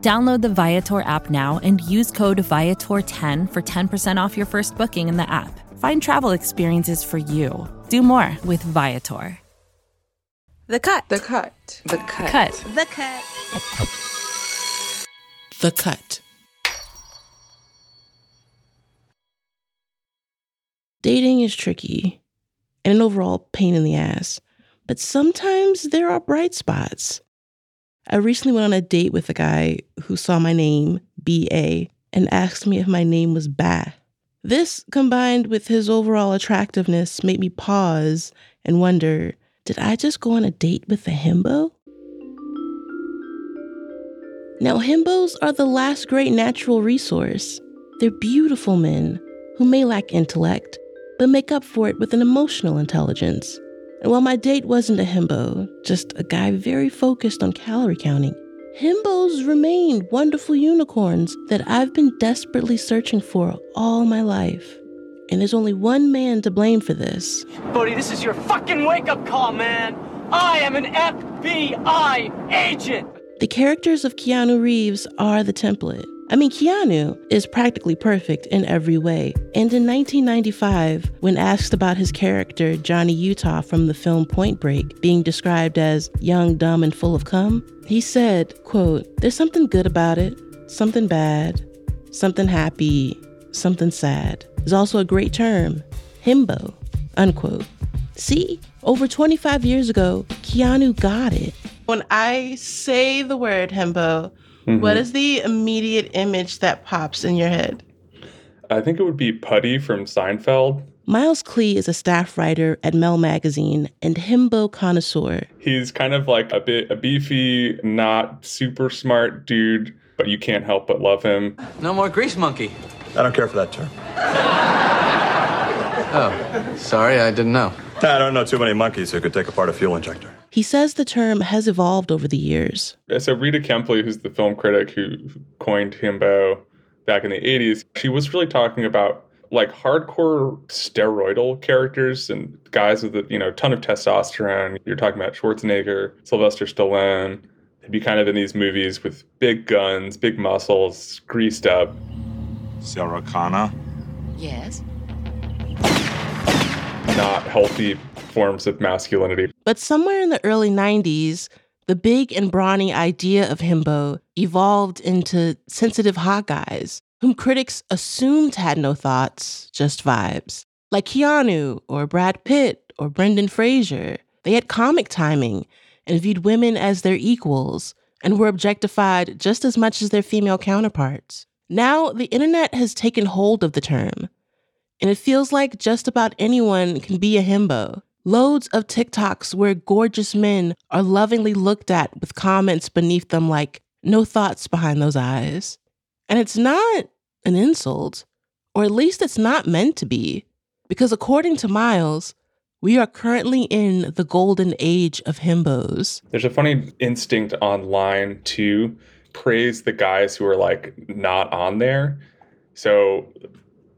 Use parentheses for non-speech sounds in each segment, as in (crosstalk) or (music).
Download the Viator app now and use code Viator10 for 10% off your first booking in the app. Find travel experiences for you. Do more with Viator. The cut. The cut. The cut. Cut. The cut. The cut. Dating is tricky and an overall pain in the ass, but sometimes there are bright spots. I recently went on a date with a guy who saw my name, B.A., and asked me if my name was Ba. This, combined with his overall attractiveness, made me pause and wonder did I just go on a date with a himbo? Now, himbos are the last great natural resource. They're beautiful men who may lack intellect, but make up for it with an emotional intelligence. And while my date wasn't a himbo, just a guy very focused on calorie counting, himbos remain wonderful unicorns that I've been desperately searching for all my life. And there's only one man to blame for this. Buddy, this is your fucking wake up call, man. I am an FBI agent. The characters of Keanu Reeves are the template. I mean, Keanu is practically perfect in every way. And in 1995, when asked about his character, Johnny Utah from the film Point Break, being described as young, dumb, and full of cum, he said, quote, There's something good about it, something bad, something happy, something sad. There's also a great term, himbo, unquote. See, over 25 years ago, Keanu got it. When I say the word himbo, Mm-hmm. what is the immediate image that pops in your head? I think it would be Puddy from Seinfeld. Miles Klee is a staff writer at Mel Magazine and himbo connoisseur. He's kind of like a bit a beefy, not super smart dude, but you can't help but love him. No more grease monkey. I don't care for that term. Oh, sorry, I didn't know. I don't know too many monkeys who could take apart a fuel injector. He says the term has evolved over the years. So Rita Kempley, who's the film critic who coined himbo back in the 80s, she was really talking about like hardcore steroidal characters and guys with a you know ton of testosterone. You're talking about Schwarzenegger, Sylvester Stallone. They'd be kind of in these movies with big guns, big muscles, greased up. Sarah Connor. Yes. not healthy forms of masculinity. But somewhere in the early 90s, the big and brawny idea of himbo evolved into sensitive hot guys whom critics assumed had no thoughts, just vibes. Like Keanu or Brad Pitt or Brendan Fraser. They had comic timing and viewed women as their equals and were objectified just as much as their female counterparts. Now, the internet has taken hold of the term, and it feels like just about anyone can be a himbo. Loads of TikToks where gorgeous men are lovingly looked at with comments beneath them like, no thoughts behind those eyes. And it's not an insult, or at least it's not meant to be, because according to Miles, we are currently in the golden age of himbos. There's a funny instinct online to praise the guys who are like not on there. So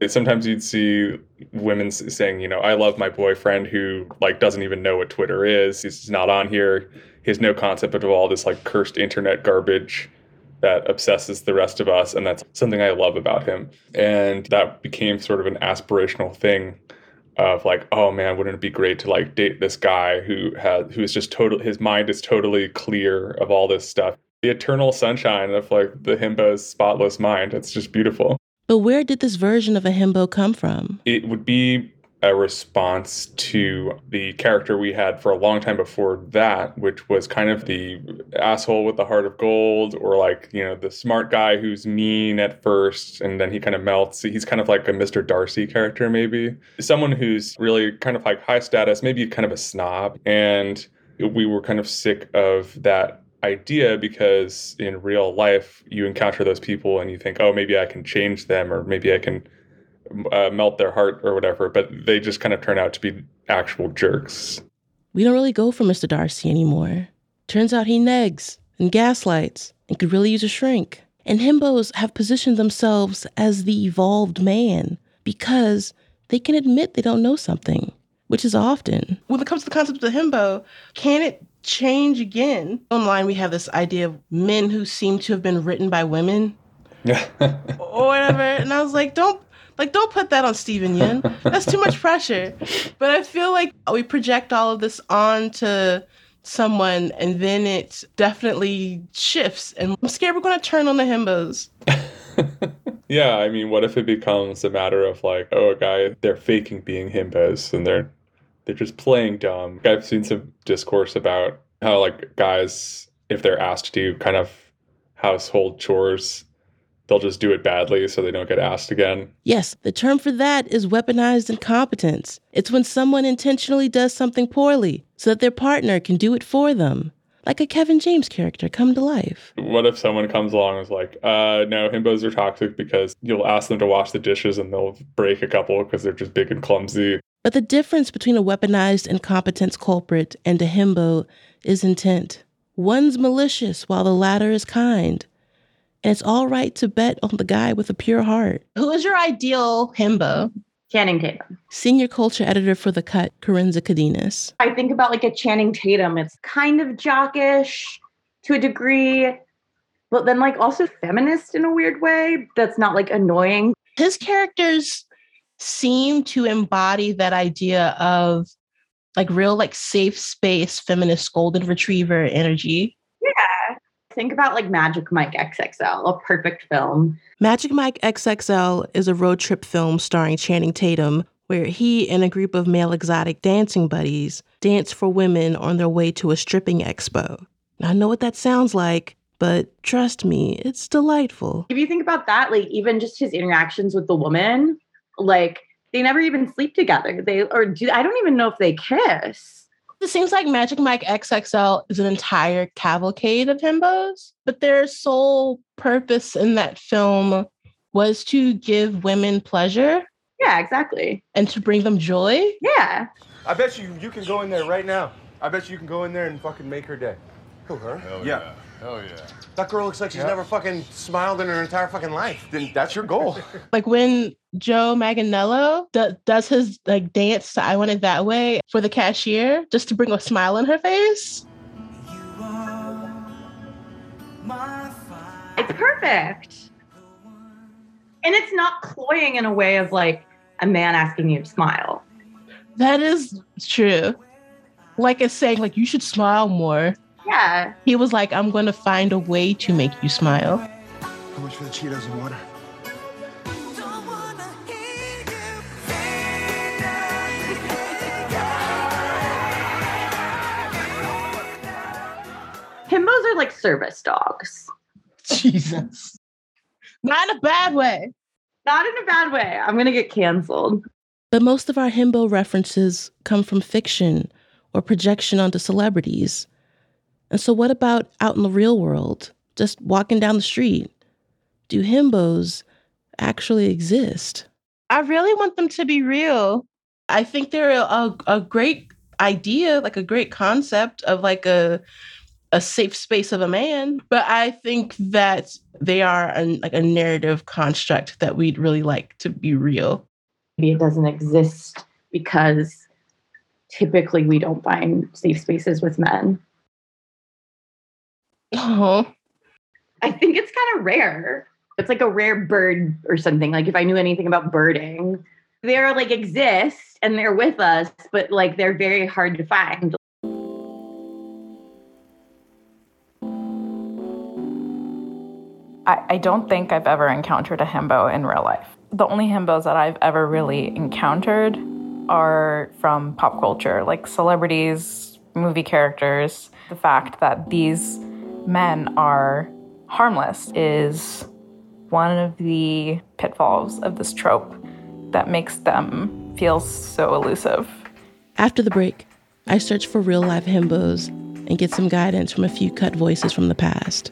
sometimes you'd see women saying, you know, I love my boyfriend who like doesn't even know what Twitter is. He's not on here. He has no concept of all this like cursed internet garbage. that obsesses the rest of us. And that's something I love about him. And that became sort of an aspirational thing of like, oh man, wouldn't it be great to like date this guy who has who's just total his mind is totally clear of all this stuff. The eternal sunshine of like the himbo's spotless mind. It's just beautiful. But where did this version of a himbo come from? It would be a response to the character we had for a long time before that, which was kind of the asshole with the heart of gold, or like, you know, the smart guy who's mean at first and then he kind of melts. He's kind of like a Mr. Darcy character, maybe. Someone who's really kind of like high status, maybe kind of a snob. And we were kind of sick of that idea because in real life, you encounter those people and you think, oh, maybe I can change them, or maybe I can uh, melt their heart or whatever, but they just kind of turn out to be actual jerks. We don't really go for Mr. Darcy anymore. Turns out he negs and gaslights and could really use a shrink. And himbos have positioned themselves as the evolved man because they can admit they don't know something, which is often. When it comes to the concept of the himbo, can it change again? Online, we have this idea of men who seem to have been written by women (laughs) or whatever. And I was like, don't like, don't put that on Steven Yeun. That's too much pressure. But I feel like we project all of this onto someone and then it definitely shifts. And I'm scared we're going to turn on the himbos. (laughs) yeah, I mean, what if it becomes a matter of like, oh, a guy, they're faking being himbos and they're they're just playing dumb. I've seen some discourse about how like guys, if they're asked to do kind of household chores, they'll just do it badly so they don't get asked again. Yes, the term for that is weaponized incompetence. It's when someone intentionally does something poorly so that their partner can do it for them. Like a Kevin James character come to life. What if someone comes along and is like, uh, no, himbos are toxic because you'll ask them to wash the dishes and they'll break a couple because they're just big and clumsy. But the difference between a weaponized incompetence culprit and a himbo is intent. One's malicious while the latter is kind. And it's all right to bet on the guy with a pure heart. Who is your ideal himbo? Channing Tatum. Senior culture editor for The Cut, Kerensa Cadenas. I think about like a Channing Tatum. It's kind of jockish to a degree, but then like also feminist in a weird way that's not like annoying. His characters seem to embody that idea of like real like safe space feminist golden retriever energy Yeah. Think about like Magic Mike XXL, a perfect film. Magic Mike XXL is a road trip film starring Channing Tatum, where he and a group of male exotic dancing buddies dance for women on their way to a stripping expo. I know what that sounds like, but trust me, it's delightful. If you think about that, like even just his interactions with the woman, like they never even sleep together. They or do I don't even know if they kiss. It seems like Magic Mike XXL is an entire cavalcade of himbos, but their sole purpose in that film was to give women pleasure. Yeah, exactly. And to bring them joy. Yeah. I bet you you can go in there right now. I bet you can go in there and fucking make her day. Who, her? Hell yeah. yeah. Hell yeah. That girl looks like she's never fucking smiled in her entire fucking life. Then that's your goal. (laughs) like when Joe Manganiello do- does his like dance to I Want It That Way for the cashier just to bring a smile on her face. It's perfect. And it's not cloying in a way of like a man asking you to smile. That is true. Like it's saying like you should smile more. Yeah. He was like, I'm going to find a way to make you smile. How much for the Cheetos and water? Himbos are like service dogs. Jesus. Not in a bad way. Not in a bad way. I'm going to get canceled. But most of our himbo references come from fiction or projection onto celebrities. And so, what about out in the real world, just walking down the street? Do himbos actually exist? I really want them to be real. I think they're a, a great idea, like a great concept of like a a safe space of a man. But I think that they are an, like a narrative construct that we'd really like to be real. Maybe it doesn't exist because typically we don't find safe spaces with men. Oh. I think it's kind of rare. It's like a rare bird or something. Like if I knew anything about birding, they're like exist and they're with us, but like they're very hard to find. I, I don't think I've ever encountered a himbo in real life. The only himbos that I've ever really encountered are from pop culture, like celebrities, movie characters. The fact that these men are harmless is one of the pitfalls of this trope that makes them feel so elusive. After the break, I search for real life himbos and get some guidance from a few cut voices from the past.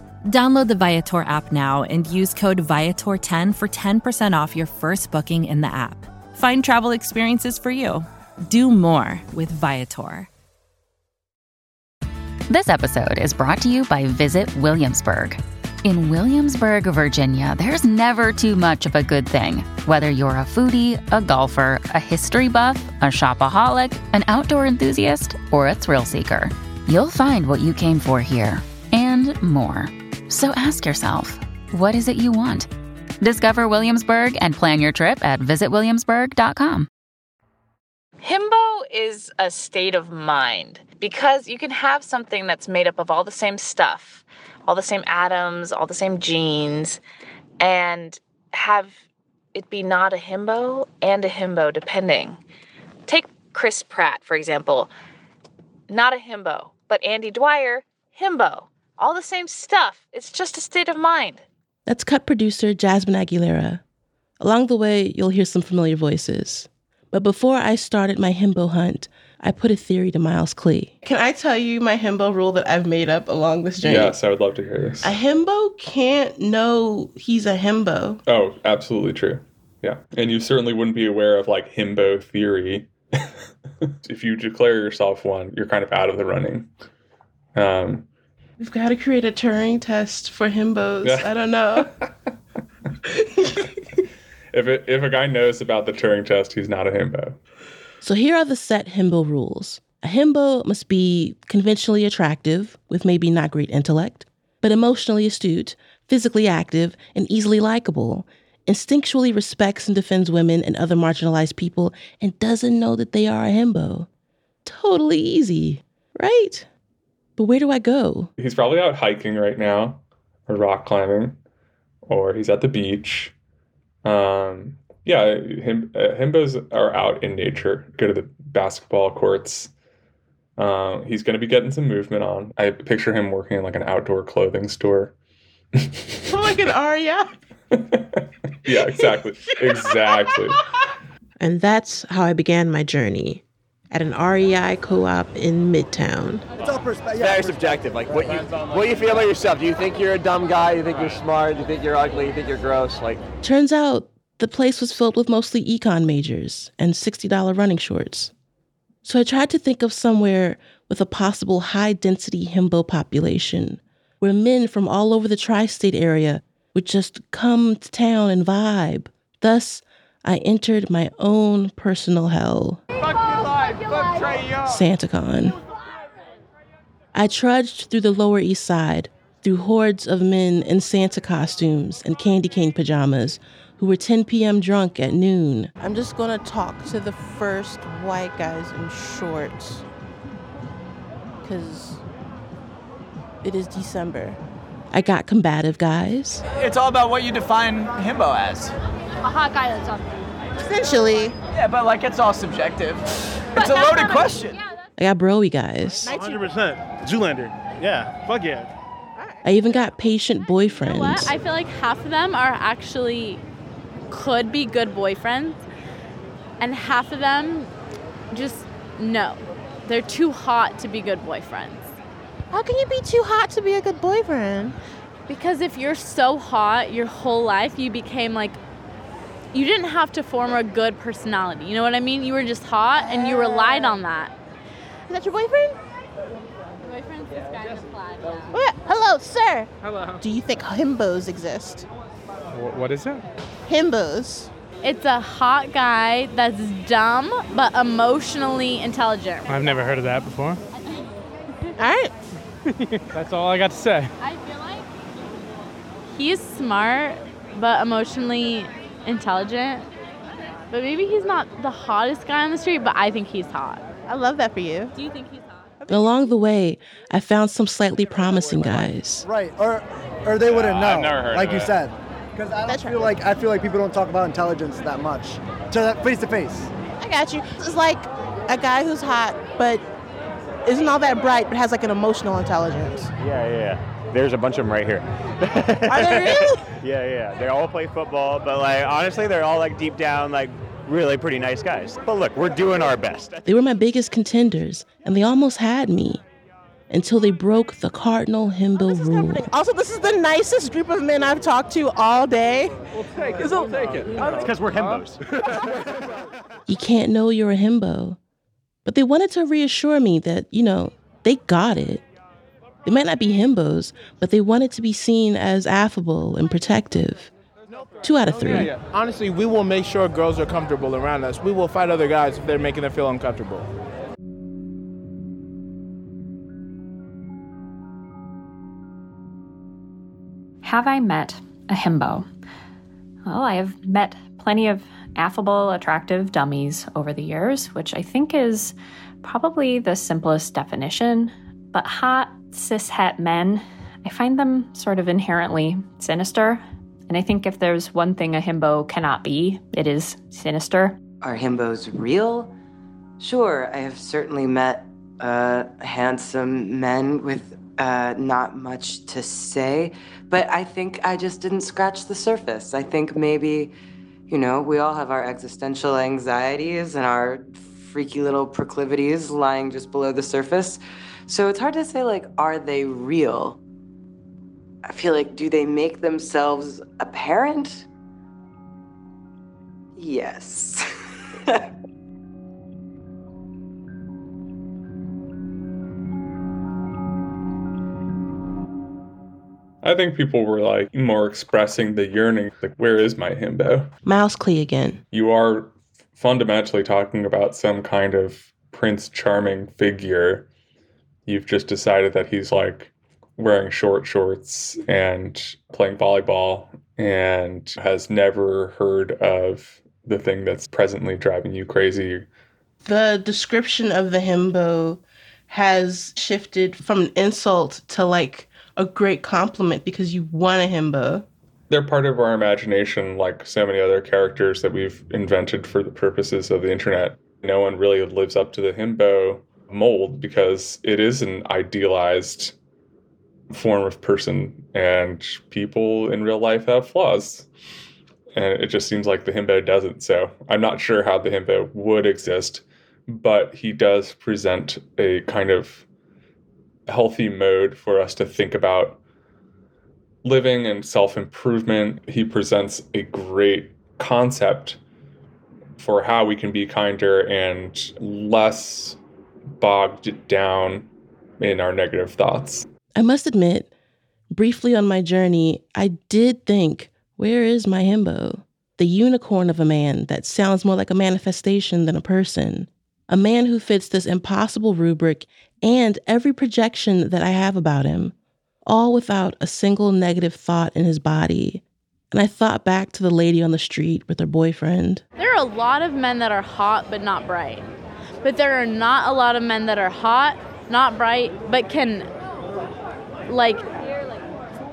Download the Viator app now and use code Viator10 for 10% off your first booking in the app. Find travel experiences for you. Do more with Viator. This episode is brought to you by Visit Williamsburg. In Williamsburg, Virginia, there's never too much of a good thing. Whether you're a foodie, a golfer, a history buff, a shopaholic, an outdoor enthusiast, or a thrill seeker, you'll find what you came for here and more. So ask yourself, what is it you want? Discover Williamsburg and plan your trip at visitwilliamsburg.com. Himbo is a state of mind because you can have something that's made up of all the same stuff all the same atoms, all the same genes, and have it be not a himbo and a himbo depending. Take Chris Pratt, for example. Not a himbo, but Andy Dwyer, himbo. All the same stuff. It's just a state of mind. That's cut producer Jasmine Aguilera. Along the way, you'll hear some familiar voices. But before I started my himbo hunt, I put a theory to Miles Klee. Can I tell you my himbo rule that I've made up along this journey? Yes, I would love to hear this. A himbo can't know he's a himbo. Oh, absolutely true. Yeah. And you certainly wouldn't be aware of like himbo theory. (laughs) if you declare yourself one, you're kind of out of the running. Um, We've got to create a Turing test for himbos. Yeah. I don't know. (laughs) if it, if a guy knows about the Turing test, he's not a himbo. So here are the set himbo rules. A himbo must be conventionally attractive, with maybe not great intellect, but emotionally astute, physically active, and easily likable, instinctually respects and defends women and other marginalized people, and doesn't know that they are a himbo. Totally easy, right? But where do I go? He's probably out hiking right now, or rock climbing, or he's at the beach. Um, yeah, him, uh, himbos are out in nature. Go to the basketball courts. Uh, he's going to be getting some movement on. I picture him working in like an outdoor clothing store. like an REI. yeah, exactly, exactly. And that's how I began my journey at an REI co-op in Midtown. It's all perspective. Very subjective. Like what you what you feel about yourself. Do you think you're a dumb guy? Do you think you're smart? Do you think you're ugly? Do you think you're gross? Like turns out the place was filled with mostly econ majors and $60 running shorts. So I tried to think of somewhere with a possible high density himbo population where men from all over the tri state area would just come to town and vibe. Thus, I entered my own personal hell. SantaCon. I trudged through the Lower East Side, through hordes of men in Santa costumes and candy cane pajamas who were 10 p.m. drunk at noon. I'm just gonna talk to the first white guys in shorts. Because it is December. I got combative guys. It's all about what you define himbo as. A hot guy that's on Essentially. Yeah, but like it's all subjective. It's a loaded question. I got broy guys. 100%. Zoolander. Yeah. Fuck yeah. I even got patient boyfriends. What? I feel like half of them are actually could be good boyfriends, and half of them just no. They're too hot to be good boyfriends. How can you be too hot to be a good boyfriend? Because if you're so hot your whole life, you became like you didn't have to form a good personality. You know what I mean? You were just hot and you relied on that. Is that your boyfriend? Boyfriend's this guy in the flag. What? Hello, sir. Hello. Do you think himbos exist? What is it? Himbos. It's a hot guy that's dumb but emotionally intelligent. I've never heard of that before. All right. (laughs) That's all I got to say. I feel like he's smart but emotionally intelligent. But maybe he's not the hottest guy on the street, but I think he's hot. I love that for you. Do you think he's hot? Along the way, I found some slightly promising guys. Right, or or they wouldn't know, I've never heard like of you it. said. Because I don't feel like I feel like people don't talk about intelligence that much, to that face to face. I got you. It's like a guy who's hot but isn't all that bright, but has like an emotional intelligence. Yeah, yeah, yeah. There's a bunch of them right here. Are there (laughs) really? Yeah, yeah. They all play football, but like honestly, they're all like deep down like really pretty nice guys. But look, we're doing our best. They were my biggest contenders, and they almost had me until they broke the cardinal himbo oh, rule. Also, this is the nicest group of men I've talked to all day. We'll take it. We'll take it. It's because we're himbos. (laughs) You can't know you're a himbo. But they wanted to reassure me that, you know, they got it. They might not be himbos, but they wanted to be seen as affable and protective. Two out of three. Honestly, we will make sure girls are comfortable around us. We will fight other guys if they're making them feel uncomfortable. Have I met a himbo? Well, I have met plenty of affable, attractive dummies over the years, which I think is probably the simplest definition. But hot, cis het men, I find them sort of inherently sinister. And I think if there's one thing a himbo cannot be, it is sinister. Are himbos real? Sure, I have certainly met uh, handsome men with uh, not much to say, but I think I just didn't scratch the surface. I think maybe, you know, we all have our existential anxieties and our freaky little proclivities lying just below the surface. So it's hard to say, like, are they real? I feel like, do they make themselves apparent? Yes. (laughs) I think people were like more expressing the yearning, like, where is my himbo? Miles Klee again. You are fundamentally talking about some kind of Prince Charming figure. You've just decided that he's like wearing short shorts and playing volleyball and has never heard of the thing that's presently driving you crazy. The description of the himbo has shifted from an insult to like a great compliment because you want a himbo. They're part of our imagination, like so many other characters that we've invented for the purposes of the internet. No one really lives up to the himbo mold because it is an idealized form of person, and people in real life have flaws. And it just seems like the himbo doesn't. So I'm not sure how the himbo would exist, but he does present a kind of healthy mode for us to think about living and self improvement. He presents a great concept for how we can be kinder and less bogged down in our negative thoughts. I must admit, briefly on my journey, I did think, where is my himbo? The unicorn of a man that sounds more like a manifestation than a person. A man who fits this impossible rubric and every projection that I have about him. all without a single negative thought in his body. And I thought back to the lady on the street with her boyfriend. There are a lot of men that are hot but not bright. But there are not a lot of men that are hot, not bright, but can like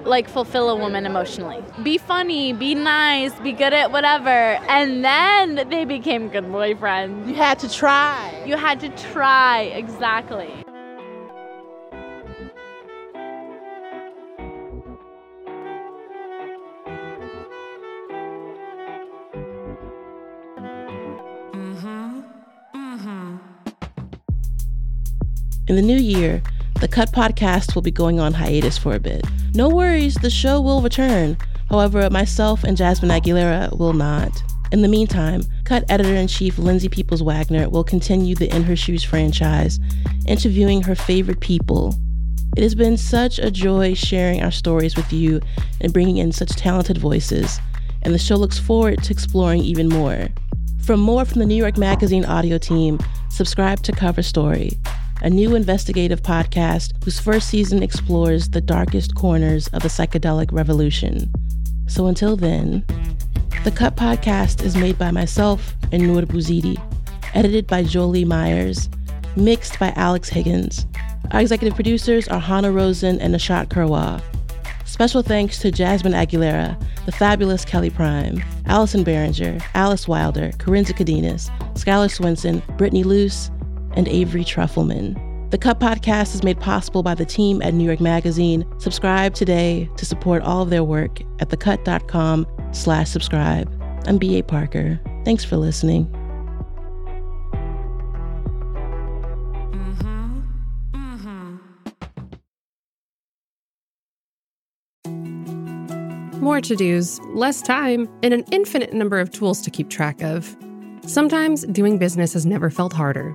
like fulfill a woman emotionally. Be funny, be nice, be good at whatever. And then they became good boyfriends. You had to try. You had to try, exactly. In the new year, the Cut podcast will be going on hiatus for a bit. No worries, the show will return. However, myself and Jasmine Aguilera will not. In the meantime, Cut editor in chief Lindsay Peoples Wagner will continue the In Her Shoes franchise, interviewing her favorite people. It has been such a joy sharing our stories with you and bringing in such talented voices, and the show looks forward to exploring even more. For more from the New York Magazine audio team, subscribe to Cover Story a new investigative podcast whose first season explores the darkest corners of the psychedelic revolution. So until then, the Cut podcast is made by myself and Noor Bouzidi, edited by Jolie Myers, mixed by Alex Higgins. Our executive producers are Hanna Rosin and Nishat Kurwa. Special thanks to Jasmine Aguilera, the fabulous Kelly Prime, Allison Behringer, Alice Wilder, Kerensa Cadenas, Skylar Swenson, Brittany Luce, and Avery Trufelman. The Cut Podcast is made possible by the team at New York Magazine. Subscribe today to support all of their work at thecut.com slash subscribe. I'm B.A. Parker. Thanks for listening. More to dos, less time, and an infinite number of tools to keep track of. Sometimes doing business has never felt harder.